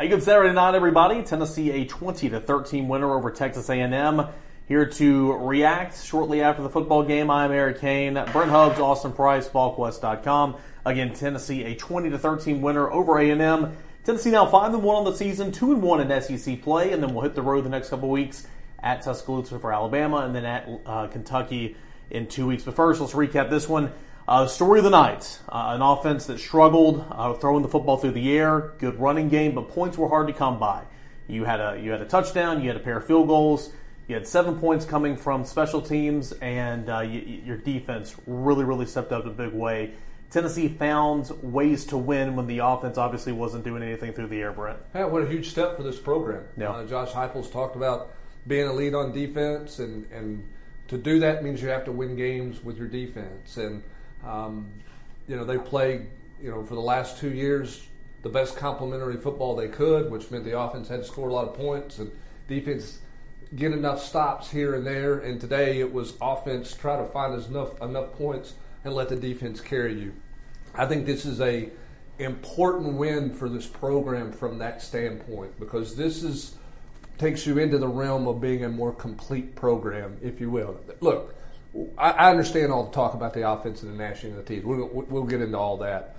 Hey, good Saturday night, everybody. Tennessee a 20 to 13 winner over Texas A&M. Here to react shortly after the football game. I'm Eric Cain, Brent Hubbs, Austin Price, VolQuest.com. Again, Tennessee a 20 to 13 winner over A&M. Tennessee now five and one on the season, two and one in SEC play, and then we'll hit the road the next couple weeks at Tuscaloosa for Alabama, and then at uh, Kentucky in two weeks. But first, let's recap this one. Uh, story of the night: uh, an offense that struggled uh, throwing the football through the air. Good running game, but points were hard to come by. You had a you had a touchdown. You had a pair of field goals. You had seven points coming from special teams, and uh, you, your defense really really stepped up in a big way. Tennessee found ways to win when the offense obviously wasn't doing anything through the air. Brent, yeah, what a huge step for this program. Yeah. Uh, Josh Heupel's talked about being a lead on defense, and and to do that means you have to win games with your defense and um, you know, they played, you know, for the last two years, the best complementary football they could, which meant the offense had to score a lot of points and defense get enough stops here and there. And today it was offense try to find enough enough points and let the defense carry you. I think this is a important win for this program from that standpoint because this is takes you into the realm of being a more complete program, if you will. Look, I, understand all the talk about the offense and the gnashing of the teeth. We'll, we'll get into all that.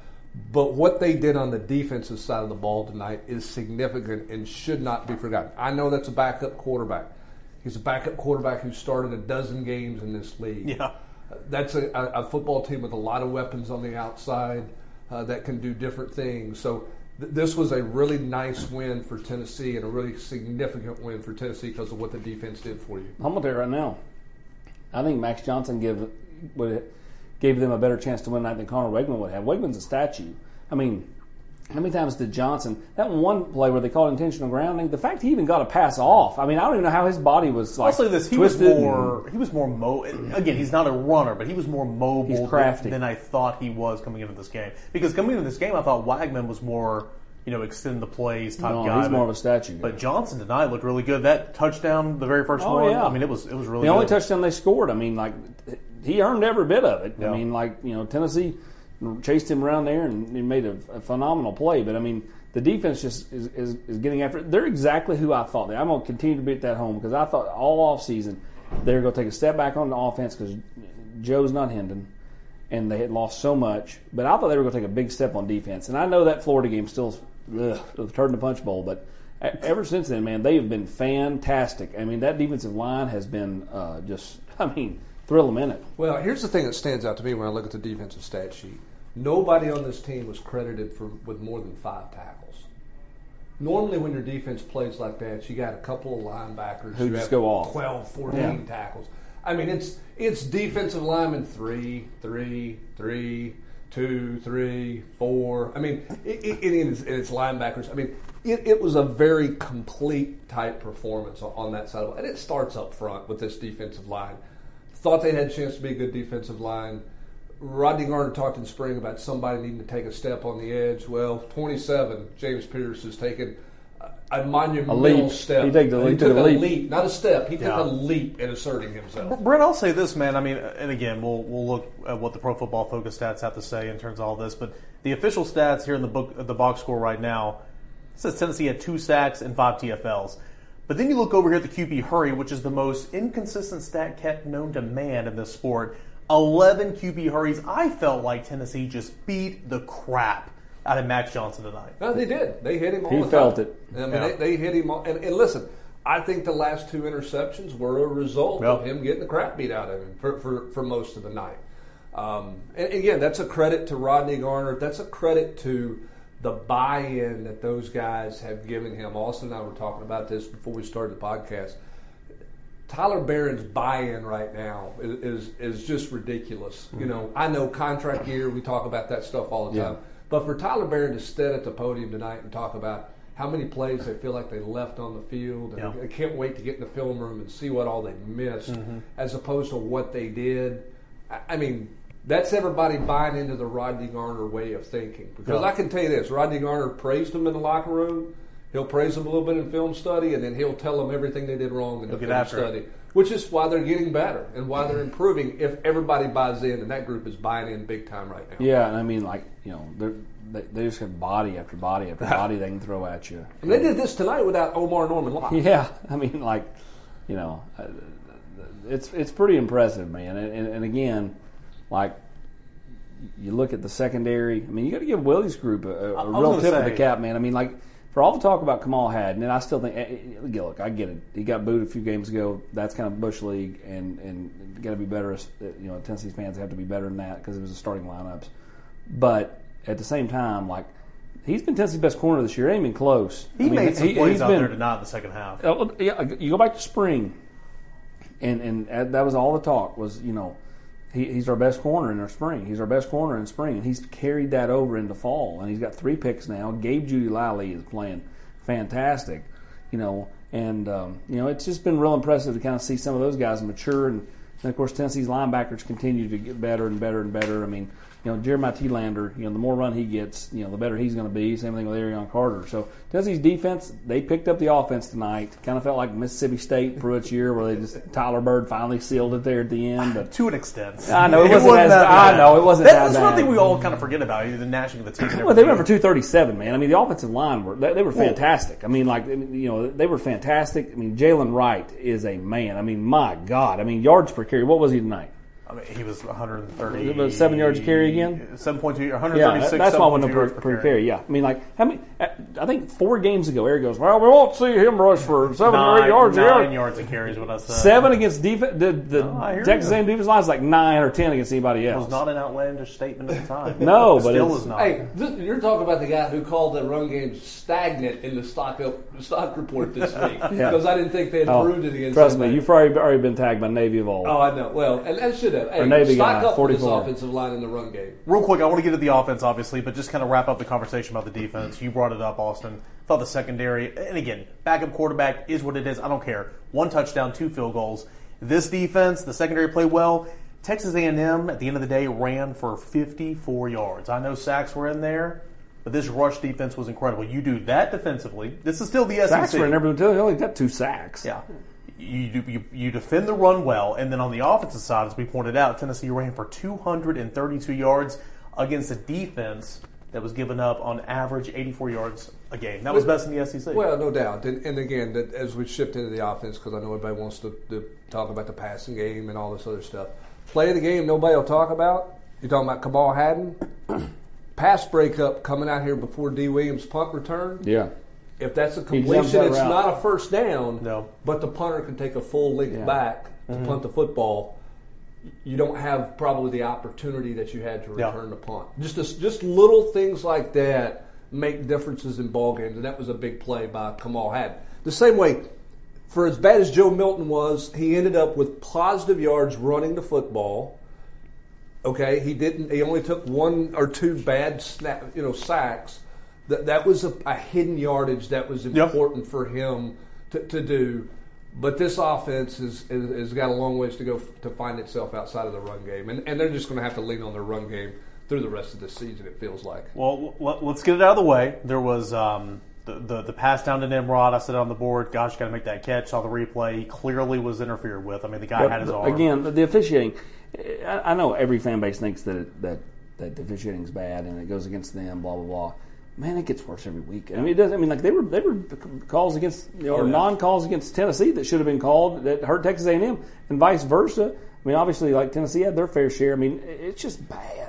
But what they did on the defensive side of the ball tonight is significant and should not be forgotten. I know that's a backup quarterback. He's a backup quarterback who started a dozen games in this league. Yeah. That's a, a football team with a lot of weapons on the outside uh, that can do different things. So th- this was a really nice win for Tennessee and a really significant win for Tennessee because of what the defense did for you. I'm going to tell you right now, I think Max Johnson give would gave them a better chance to win tonight than Conner Weigman would have. Weigman's a statue. I mean, how many times did Johnson that one play where they called intentional grounding? The fact he even got a pass off. I mean, I don't even know how his body was like. I'll say this: he was more he was more mo. Again, he's not a runner, but he was more mobile than, than I thought he was coming into this game. Because coming into this game, I thought Weigman was more you know, extend the plays type no, guy. He's more of a statue. But Johnson tonight looked really good. That touchdown, the very first oh, one, yeah. I mean, it was it was really the good. only touchdown they scored. I mean, like he earned every bit of it. Yeah. I mean, like you know, Tennessee chased him around there and he made a, a phenomenal play. But I mean, the defense just is, is, is getting after it. They're exactly who I thought they. I'm going to continue to beat that home because I thought all off season they're going to take a step back on the offense because Joe's not Hendon and they had lost so much. But I thought they were going to take a big step on defense. And I know that Florida game still ugh, the the punch bowl. But ever since then, man, they have been fantastic. I mean, that defensive line has been uh, just, I mean, thrill a minute. Well, here's the thing that stands out to me when I look at the defensive stat sheet. Nobody on this team was credited for with more than five tackles. Normally, when your defense plays like that, you got a couple of linebackers who just go off 12, 14 yeah. tackles. I mean, it's it's defensive linemen three, three, three, two, three, four. I mean, it, it, it is, it's linebackers. I mean, it, it, was a very complete type performance on that side of it. And it starts up front with this defensive line. Thought they had a chance to be a good defensive line. Rodney Garner talked in spring about somebody needing to take a step on the edge. Well, 27, James Pearce has taken – a monumental a leap. step. He, take the, he, he took a, leap. leap. not a step. He yeah. took a leap in asserting himself. Brent, I'll say this, man. I mean, and again, we'll we'll look at what the Pro Football Focus stats have to say in terms of all this, but the official stats here in the book, the box score right now says Tennessee had two sacks and five TFLs. But then you look over here at the QB hurry, which is the most inconsistent stat kept known to man in this sport. 11 QB hurries. I felt like Tennessee just beat the crap out of Max Johnson tonight. No, they did. They hit him all he the felt time. it. I mean, yeah. they, they, hit him all. And, and, listen, I think the last two interceptions were a result yep. of him getting the crap beat out of him for, for, for most of the night. Um, and again, that's a credit to Rodney Garner. That's a credit to the buy-in that those guys have given him. Austin and I were talking about this before we started the podcast. Tyler Baron's buy-in right now is, is, is just ridiculous. Mm-hmm. You know, I know contract year. We talk about that stuff all the time. Yeah. But for Tyler Baron to stand at the podium tonight and talk about, how many plays they feel like they left on the field, and Yeah. they can't wait to get in the film room and see what all they missed, Mm-hmm. as opposed to what they did. I, I mean, that's everybody buying into the Rodney Garner way of thinking. Because Yeah. I can tell you this: Rodney Garner praised them in the locker room. He'll praise them a little bit in film study, and then he'll tell them everything they did wrong in the film study. it. Study. Which is why they're getting better and why they're improving. If everybody buys in, and that group is buying in big time right now. Yeah, and I mean, like you know, they're, they they just have body after body after body they can throw at you. And they did this tonight without Omarr Norman-Lott. Yeah, I mean, like, you know, uh, it's it's pretty impressive, man. And, and, and again, like, you look at the secondary. I mean, you got to give Willie's group a, was real gonna tip of the cap, man. I mean, like, for all the talk about Kamal Hadden, and I still think, eh, eh, look, I get it. He got booed a few games ago. That's kind of bush league, and and got to be better. as- You know, Tennessee fans have to be better than that because it was the starting lineups. But at the same time, like. He's been Tennessee's best corner this year. Ain't been close. He I mean, made some he- plays he's out been- there tonight in the second half. uh, yeah, you go back to spring, and and uh, that was all the talk was you know he, he's our best corner in our spring. He's our best corner in spring, and he's carried that over into fall, and he's got three picks now. Gabe Judy Lally is playing fantastic, you know, and um, you know it's just been real impressive to kind of see some of those guys mature, and, and of course Tennessee's linebackers continue to get better and better and better. I mean. You know, Jeremiah Telander, you know, the more run he gets, you know, the better he's going to be. Same thing with Arion Carter. So Tennessee's defense, they picked up the offense tonight. Kind of felt like Mississippi State Pruitt's year, where they just Tyler Bird finally sealed it there at the end. But To an extent. I know, it wasn't as- that I know, it wasn't That- that That's one thing we all kind of forget about, the gnashing of the teeth. and well, they went for two thirty seven, man. I mean, the offensive line were they, they were fantastic. I mean, like you know, they were fantastic. I mean, Jaylen Wright is a man. I mean, my God. I mean, yards per carry. What was he tonight? I mean, he was 130. It seven yards a carry again? 7.2, Yeah, 136. that- that's why I went 7.2 to yards per, per per carry. Yeah, I mean, like how many? Uh, I think four games ago, Eric goes, "Well, we won't see him rush for seven or eight yards nine yard." yards a carry is what I said. Seven against defense. The, the Oh, Texas you. A&M defense line is like nine or ten against anybody else. It else. was not an outlandish statement at the time. No, It but still it's- is not. Hey, this, you're talking about the guy who called the run game stagnant in the stock up, stock report this week because I didn't think they Oh, improved it against. trust me, you've probably already been tagged by Navy of old. Oh, I know. Well, and that should have. Hey, Navy stock guy, up for this 44. offensive line in the run game. Real quick, I want to get to the offense, obviously, but just kind of wrap up the conversation about the defense. You brought it up, Austin. Thought the secondary, and again, backup quarterback is what it is. I don't care. One touchdown, two field goals. This defense, the secondary played well. Texas A&M, at the end of the day, ran for 54 yards. I know sacks were in there, but this rush defense was incredible. You do that defensively. This is still the SEC. sacks were in everyone too. He only got two sacks. Yeah. You, do- you, you defend the run well, and then on the offensive side, as we pointed out, Tennessee ran for 232 yards against a defense that was giving up on average 84 yards a game. That was best in the SEC. Well, no doubt. And, and again, that as we shift into the offense, because I know everybody wants to, to talk about the passing game and all this other stuff. Play of the game, nobody will talk about. You're talking about Kamal Hadden. Pass breakup coming out here before Dee Williams' punt return. Yeah. If that's a completion, it's route. not a first down. No. But the punter can take a full length Yeah. back to punt the football. You don't have probably the opportunity that you had to Yeah. return the punt. Just a, just little things like that make differences in ball games, and that was a big play by Kamal Hadden. The same way, for as bad as Joe Milton was, he ended up with positive yards running the football. Okay, he didn't. He only took one or two bad snap, you know, sacks. That that was a, a hidden yardage that was important for him to, to do. But this offense is, is has got a long ways to go f- to find itself outside of the run game, and, and they're just going to have to lean on their run game through the rest of the season. It feels like. Well, l- let's get it out of the way. There was um, the, the the pass down to Nimrod. I said it on the board. Gosh, got to make that catch. Saw the replay. He clearly was interfered with. I mean, the guy But had his arm. Again, the, the officiating. I, I know every fan base thinks that it, that that the officiating's bad and it goes against them. Blah blah blah. Man, it gets worse every week. I mean, it does. I mean, like they were they were calls against you know, or non calls against Tennessee that should have been called that hurt Texas A and M, and vice versa. I mean, obviously, like Tennessee had their fair share. I mean, it's just bad.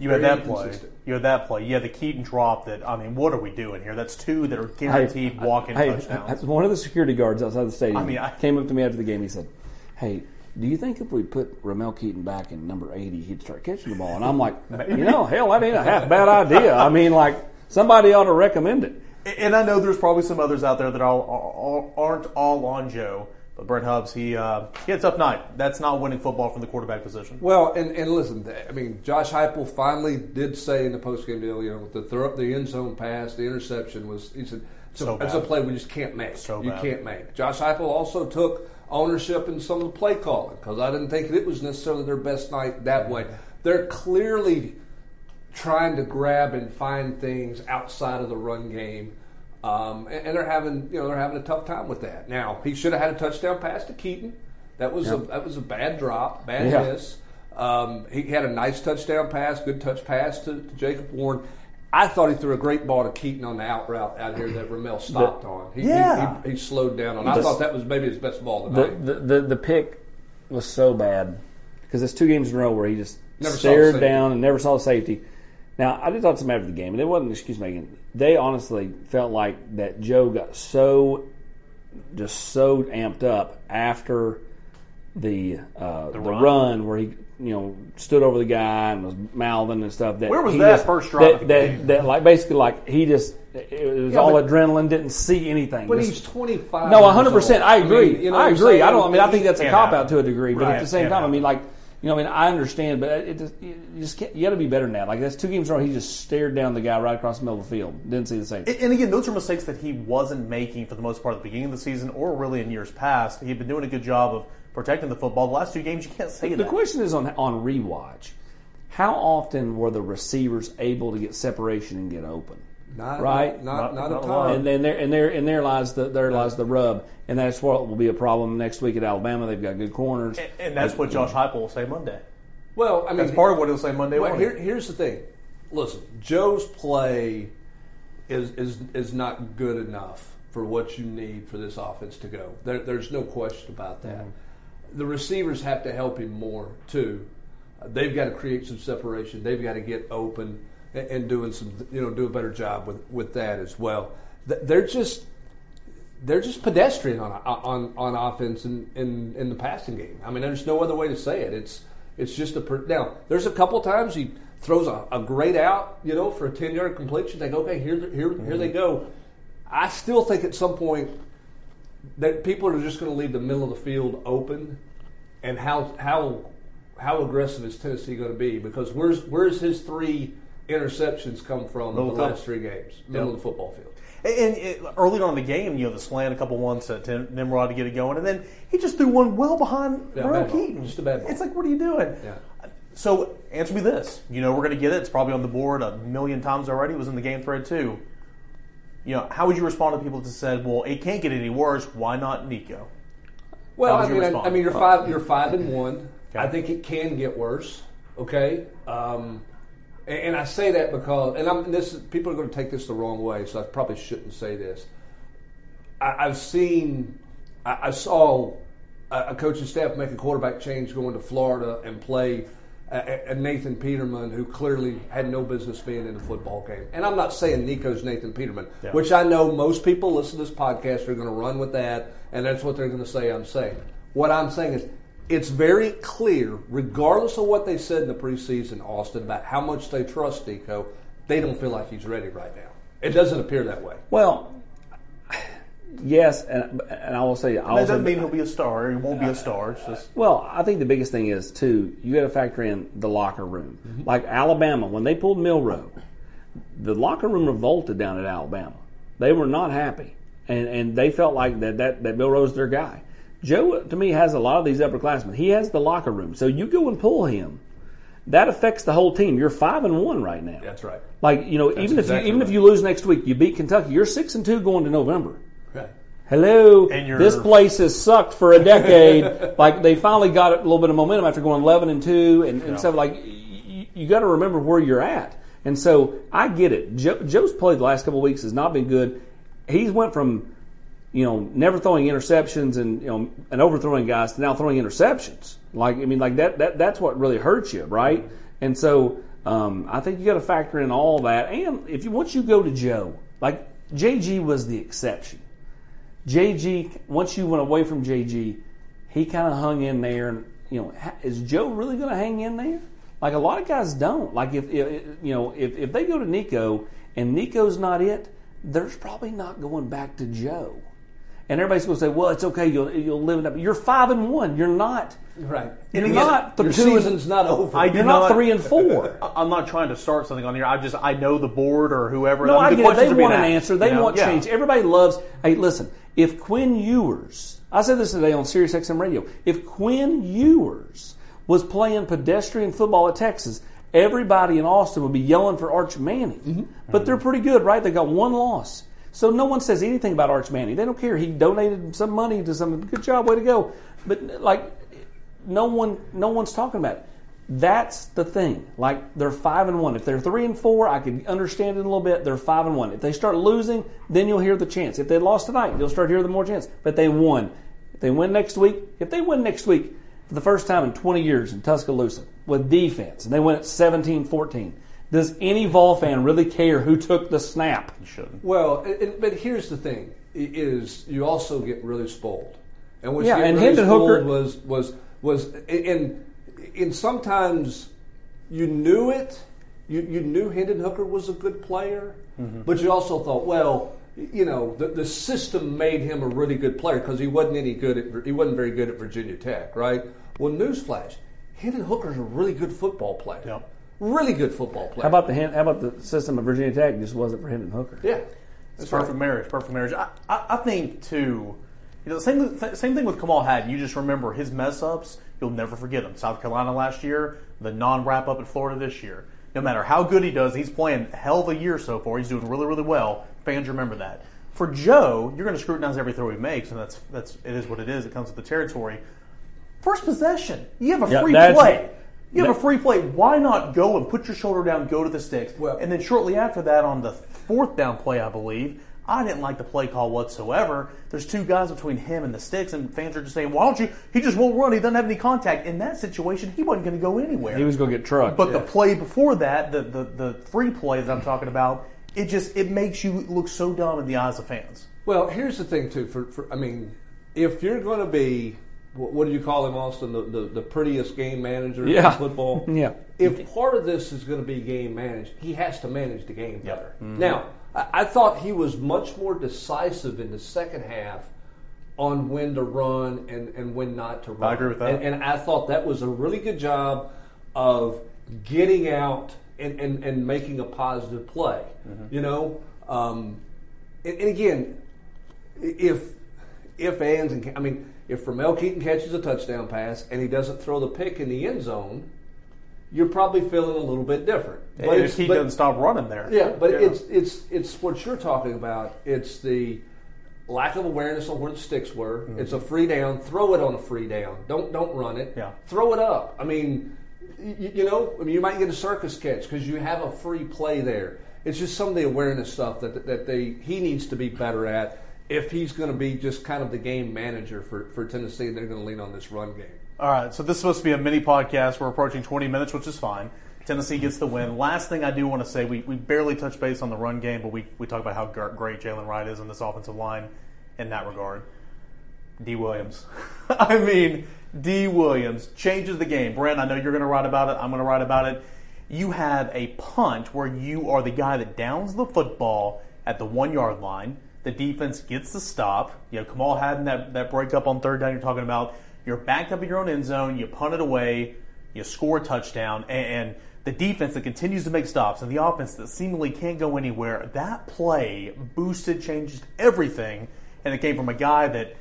You had that play. You had that play. You had the Keyton drop. That I mean, what are we doing here? That's two that are guaranteed walk-in hey, touchdowns. One of the security guards outside the stadium I mean, I- came up to me after the game. He said, "Hey, do you think if we put Ramel Keyton back in number eighty, he'd start catching the ball?" And I'm like, "You know, hell, that ain't a half bad idea. I mean, like somebody ought to recommend it." And I know there's probably some others out there that all, all, aren't all on Joe. Brent Hubbs, he, uh, he had a tough night. That's not winning football from the quarterback position. Well, and, and listen, I mean, Josh Heupel finally did say in the postgame deal, you know, the throw the end zone pass, the interception was, he said, it's, So a, it's a play we just can't make. So you bad. can't make. Josh Heupel also took ownership in some of the play calling because I didn't think it was necessarily their best night that way. They're clearly trying to grab and find things outside of the run game. Um, and, and they're having, you know, they're having a tough time with that. Now he should have had a touchdown pass to Keyton. That was a that was a bad drop, bad Yeah. miss. Um, he had a nice touchdown pass, good touch pass to, to Jacob Warren. I thought he threw a great ball to Keyton on the out route out here that Ramel stopped on. He, he- Yeah. he, he slowed down on. I The- thought that was maybe his best ball of the The the, the, the pick was so bad because it's two games in a row where he just Never stared down and never saw the safety. Now I did talk to some after the game, and it wasn't an excuse making. They honestly felt like that Joe got so just so amped up after the uh, the, run? run. where he you know stood over the guy and was mouthing and stuff. That Where was he that just- first drive That, of the that, game? that like basically like he just it was Yeah, all but- adrenaline, didn't see anything. But Just- he's 25. no, years hundred percent. I agree. mean, you know I agree. saying? I don't. I mean, I think that's a cop out to a degree, but Right, at the same can't time, I mean, like you know, I mean, I understand, but it just you just can't, you got to be better now. that. Like that's two games in a row. He just stared down the guy right across the middle of the field. Didn't see the same. And and again, those are mistakes that he wasn't making for the most part at the beginning of the season or really in years past. He'd been doing a good job of protecting the football. The last two games, you can't say The that. question is on on rewatch. How often were the receivers able to get separation and get open? Not, Right? Not, not, Not- a not a ton. And then there and there and there lies the there lies the rub, and that's what will be a problem next week at Alabama. They've got good corners. And- and that's what Josh Heupel will say Monday. well, I mean, That's part of what he'll say Monday Well, here, here's the thing. Listen, Joe's play is is is not good enough for what you need for this offense to go. There, there's no question about that. The receivers have to help him more too. Uh, They've got to create some separation. They've got to get open and, doing some, you know, do a better job with with that as well. They're just they're just pedestrian on on on offense in, in in the passing game. I mean, there's no other way to say it. It's it's just a per- now. There's a couple times he throws a, a great out, you know, for a ten yard completion. They go, okay, here here here they mm-hmm. go. I still think at some point that people are just going to leave the middle of the field open, and how how how aggressive is Tennessee going to be? Because where's where's his three interceptions come from in the last three games? Middle of the football field. And, and it, early on in the game, you know, the slant, a couple ones to, to Nimrod to get it going, and then he just threw one well behind Yeah. Keyton. Just a bad ball. It's like, what are you doing? Yeah. So answer me this. You know, we're going to get it. It's probably on the board a million times already. It was in the game thread too. You know, how would you respond to people that said, "Well, it can't get any worse. Why not Nico?" Well, I mean, I. I mean, you're five. You're five and one. I think it can get worse. Okay, um, and, I say that because, and I'm this. is- People are going to take this the wrong way, so I probably shouldn't say this. I, I've seen, I, I saw a, a coaching staff make a quarterback change going to Florida and play a, a Nathan Peterman who clearly had no business being in a football game. And I'm not saying Nico's Nathan Peterman, Yeah. which I know most people listen to this podcast are going to run with that, and that's what they're going to say I'm saying. What I'm saying is, it's very clear, regardless of what they said in the preseason, Austin, about how much they trust Nico, they don't feel like he's ready right now. It doesn't appear that way. Well, yes, and, and I will say, I That also, doesn't mean he'll be a star. He won't be a star. It's just Well, I think the biggest thing is too. You got to factor in the locker room. Mm-hmm. Like Alabama, when they pulled Milroe, the locker room revolted down at Alabama. They were not happy, and and they felt like that that that Milroe's their guy. Joe, to me, has a lot of these upperclassmen. He has the locker room, so you go and pull him. that affects the whole team. You're five and one right now. That's right. Like you know, even if you even if you lose next week, you beat Kentucky. You're six and two going to November. Right. Hello, And you're- this place has sucked for a decade. like they finally got a little bit of momentum after going eleven and two and, and stuff. Like you, you got to remember where you're at. And so I get it. Joe, Joe's played the last couple of weeks has not been good. He's went from you know never throwing interceptions and you know and overthrowing guys to now throwing interceptions. Like I mean, like that that that's what really hurts you, right? And so um, I think you got to factor in all that. And if you once you go to Joe, like JG was the exception. JG, once you went away from JG, he kind of hung in there. And you know, is Joe really going to hang in there? Like a lot of guys don't. Like if, if you know, if, if they go to Nico and Nico's not it, there's probably not going back to Joe. And everybody's going to say, "Well, it's okay. You'll you'll live it up." You're five and one. You're not. Right. You're again, not the Your season- season's not over. I You're not not- three and four. I- I'm not trying to start something on here. I just I know the board or whoever. No, I I mean, the get it. They questions are being want an asked, answer. They you know? want Yeah. change. Everybody loves. Hey, listen. If Quinn Ewers, I said this today on Sirius XM Radio. If Quinn Ewers was playing pedestrian football at Texas, everybody in Austin would be yelling for Arch Manning. Mm-hmm. But they're pretty good, right? They got one loss. So no one says anything about Arch Manning. They don't care. He donated some money to some. Good job, way to go. But like, no one, no one's talking about it. That's the thing. Like they're five and one. If they're three and four, I can understand it a little bit. They're five and one. If they start losing, then you'll hear the chance. If they lost tonight, you'll start hearing the more chance. But they won. If they win next week, if they win next week for the first time in 20 years in Tuscaloosa with defense, and they win at 17-14, does any Vol fan really care who took the snap? You shouldn't. Well, and- and- but here's the thing: is you also get really spoiled, and what Yeah, you get and really Hendon spoiled Hooker- was was was in in sometimes you knew it, you you knew Hendon Hooker was a good player, Mm-hmm. but you also thought, well, you know, the, the system made him a really good player because he wasn't any good at he wasn't very good at Virginia Tech, right? Well, newsflash, Hendon Hooker's a really good football player. Yep. Really good football player. How about the how about the system of Virginia Tech just wasn't for Hendon Hooker? yeah? It's perfect marriage. Perfect marriage. I, I, I think too. You know, the same th- same thing with Kamal Hadden. You just remember his mess ups. You'll never forget them. South Carolina last year, the non wrap up at Florida this year. No matter how good he does, he's playing hell of a year so far. He's doing really really well. Fans remember that. For Joe, you're going to scrutinize every throw he makes, and that's that's it is what it is. It comes with the territory. First possession, you have a Yeah, free play. You have a free play. Why not go and put your shoulder down, go to the sticks, Well- and then shortly after that, on the fourth down play, I believe, I didn't like the play call whatsoever. There's two guys between him and the sticks, and fans are just saying, "Why don't you? He just won't run. He doesn't have any contact." In that situation, he wasn't going to go anywhere. He was going to get trucked. But the play before that, the, the the free play that I'm talking about, it just it makes you look so dumb in the eyes of fans. Well, here's the thing too. For, for I mean, if you're going to be, what, what do you call him, Austin? The, the, the prettiest game manager Yeah. in football. Yeah. If part of this is going to be game managed, he has to manage the game Yep. better. Mm-hmm. Now, I, I thought he was much more decisive in the second half on when to run and, and when not to run. I agree with that. And, and I thought that was a really good job of getting out and, and, and making a positive play. Mm-hmm. You know, um, and, and again, if if ands and I mean if Ramel Keyton catches a touchdown pass and he doesn't throw the pick in the end zone, you're probably feeling a little bit different. But if he but- doesn't stop running there, yeah, but it's it's it's what you're talking about. It's the lack of awareness on where the sticks were. Mm-hmm. It's a free down. Throw it on a free down. Don't don't run it. Yeah. Throw it up. I mean, you, you know, I mean, you might get a circus catch because you have a free play there. It's just some of the awareness stuff that that they he needs to be better at if he's going to be just kind of the game manager for for Tennessee. They're going to lean on this run game. All right, so this is supposed to be a mini podcast. We're approaching 20 minutes, which is fine. Tennessee gets the win. Last thing I do want to say, we, we barely touched base on the run game, but we, we talk about how great Jaylen Wright is in this offensive line in that regard. Dee Williams. I mean, Dee Williams changes the game. Brent, I know you're going to write about it. I'm going to write about it. You have a punt where you are the guy that downs the football at the one yard line. The defense gets the stop. You know, Kamal Hadden, that, that breakup on third down you're talking about. You're backed up in your own end zone. You punt it away. You score a touchdown. And, and the defense that continues to make stops and the offense that seemingly can't go anywhere, that play boosted, changed everything. And it came from a guy that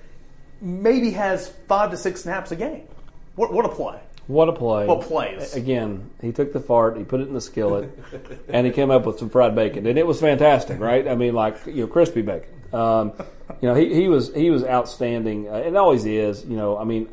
maybe has five to six snaps a game. What, what a play. What a play! What plays? Again, he took the fart, he put it in the skillet, and he came up with some fried bacon, and it was fantastic, right? I mean, like you know, crispy bacon. Um, you know, he, he was he was outstanding. Uh, it always is. You know, I mean,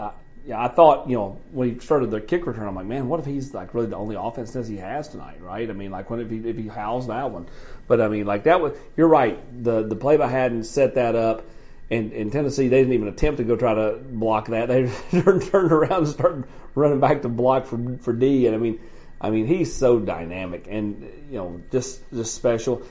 I, yeah, I thought you know when he started the kick return, I'm like, man, what if he's like really the only offense that he has tonight, right? I mean, like what if he if he howls that one? But I mean, like that was you're right. The the play by Hadden set that up. And in Tennessee, they didn't even attempt to go try to block that. They turned around and started running back to block for for D. And I mean, I mean, he's so dynamic and you know just just special.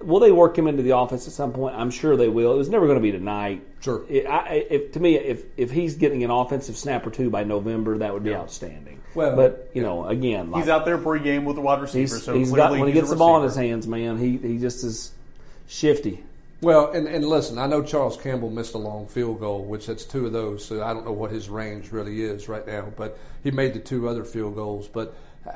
Will they work him into the offense at some point? I'm sure they will. It was never going to be tonight. Sure. It, I, if, to me, if if he's getting an offensive snap or two by November, that would be outstanding. Well, but you know, again, like, He's out there pregame with the wide receiver. he's, so he's got when he gets the ball in his hands, man, he he just is shifty. Well, and, and listen, I know Charles Campbell missed a long field goal, which that's two of those. So I don't know what his range really is right now, but he made the two other field goals. But uh,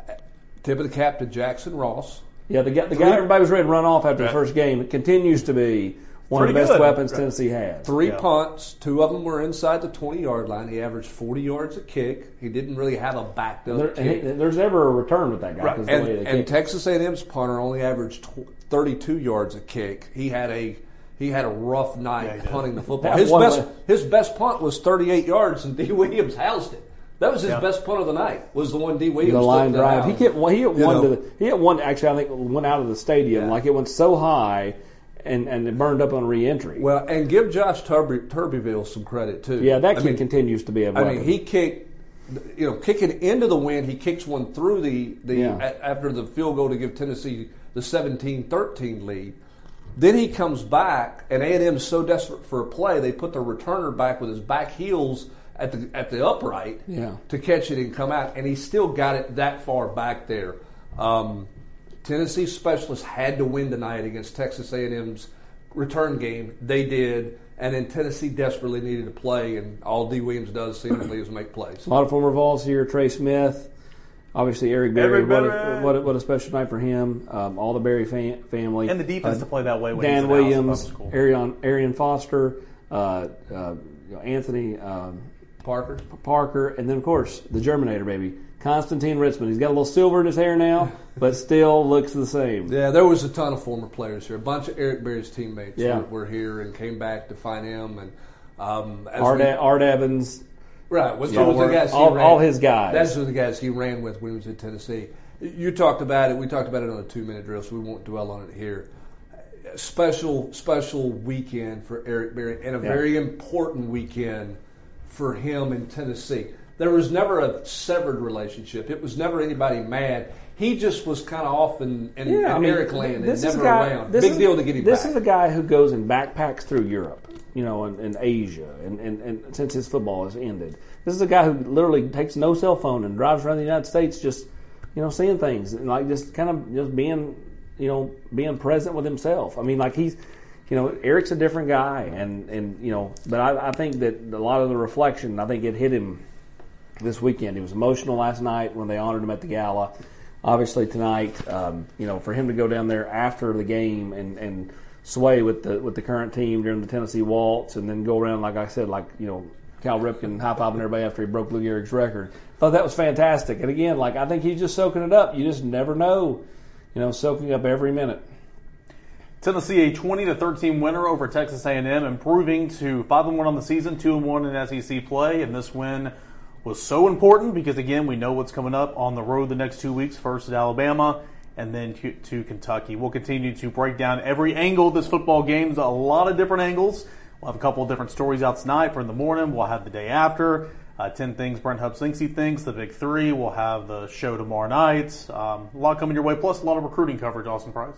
tip of the cap to Jackson Ross. Yeah, the guy, the guy everybody was ready to run off after the first game. It continues to be one of the best good. weapons Right. Tennessee has. Three Yeah. punts, two of them were inside the 20 yard line. He averaged 40 yards a kick. He didn't really have a backed up There, kick. and he- there's never a return with that guy. the and, way they and. Texas A&M's punter only averaged tw- 32 yards a kick. He had a he had a rough night he did. punting the football. That His best was- his best punt was 38 yards, and Dee Williams housed it. That was his Yeah. best punt of the night. Was the one Dee Williams the line drive. He out. hit one. He hit You one know. to the. He hit one. Actually, I think went out of the stadium. Yeah. Like it went so high, and and it burned up on reentry. Well, and give Josh Turby, Turbyville some credit too. yeah, that I kid mean, continues to be a I weapon. mean, he kicked, you know, kicking into the wind. He kicks one through the the Yeah. a- after the field goal to give Tennessee the 17-13 lead. Then he comes back, and A&M is so desperate for a play, they put the returner back with his back heels at the at the upright Yeah. to catch it and come out, and he still got it that far back there. Um, Tennessee specialists had to win tonight against Texas A&M's return game. They did, and then Tennessee desperately needed to play, and all Dee Williams does seemingly is make plays. a lot of former Vols here. Trey Smith, obviously Eric Berry. Eric what, a, what, a, what a special night for him. Um, all the Berry fam- family And the defense Uh, to play that way when Dan in the house, Williams, that cool. Arian, Arian Foster, uh, uh, Anthony um, Parker. Parker, and then of course the Germinator baby, Constantine Richmond. He's got a little silver in his hair now, but still looks the same. Yeah, there was a ton of former players here. A bunch of Eric Berry's teammates Yeah. were, were here and came back to find him. And um, as Art, we- Art Evans, Right, Yeah, those are the guys all- ran- all his guys. That's the guys he ran with when he was in Tennessee. You talked about it. We talked about it on a two-minute drill, so we won't dwell on it here. Special, special weekend for Eric Berry, and a very important weekend for him in Tennessee. There was never a severed relationship. It was never anybody mad. He just was kind of off in, in, in I mean, Eric land and never guy- around. Big is- deal to get him This back. is a guy who goes and backpacks through Europe, you know, in, and Asia, and, and, and since his football has ended. This is a guy who literally takes no cell phone and drives around the United States just, you know, seeing things and like just kind of just being, you know, being present with himself. I mean, like he's, you know, Eric's a different guy, and and you know, but I, I think that a lot of the reflection, I think it hit him this weekend. He was emotional last night when they honored him at the gala. Obviously tonight, um, you know, for him to go down there after the game and, and sway with the with the current team during the Tennessee Waltz, and then go around like I said, like you know, Cal Ripken high fiving everybody after he broke Lou Gehrig's record. Thought that was fantastic. And again, like I think he's just soaking it up. You just never know, you know, soaking up every minute. Tennessee a 20 to 13 winner over Texas A&M, improving to 5 and 1 on the season, 2 and 1 in SEC play, and this win was so important because again, we know what's coming up on the road the next 2 weeks, first at Alabama and then to, Kentucky. We'll continue to break down every angle of this football game, a lot of different angles. We'll have a couple of different stories out tonight for in the morning. We'll have the day after. Uh, 10 things Brent he thinks, the big three. We'll have the show tomorrow night. Um, a lot coming your way, plus a lot of recruiting coverage, Austin Price.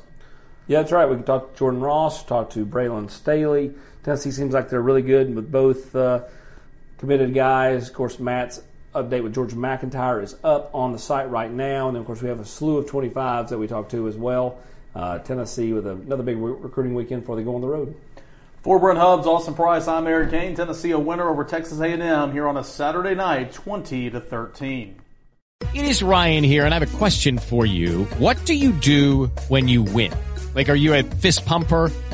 Yeah, that's right. We can talk to Jordan Ross, talk to Braylon Staley. Tennessee seems like they're really good with both uh, committed guys. Of course, Matt's update with Georgia McIntyre is up on the site right now. And then, of course, we have a slew of 25s that we talked to as well. Uh, Tennessee with another big re- recruiting weekend before they go on the road. For Brent Hubbs, Austin Price, I'm Eric Cain. Tennessee a winner over Texas A&M here on a Saturday night, 20 to 13. It is Ryan here, and I have a question for you. What do you do when you win? Like, are you a fist pumper?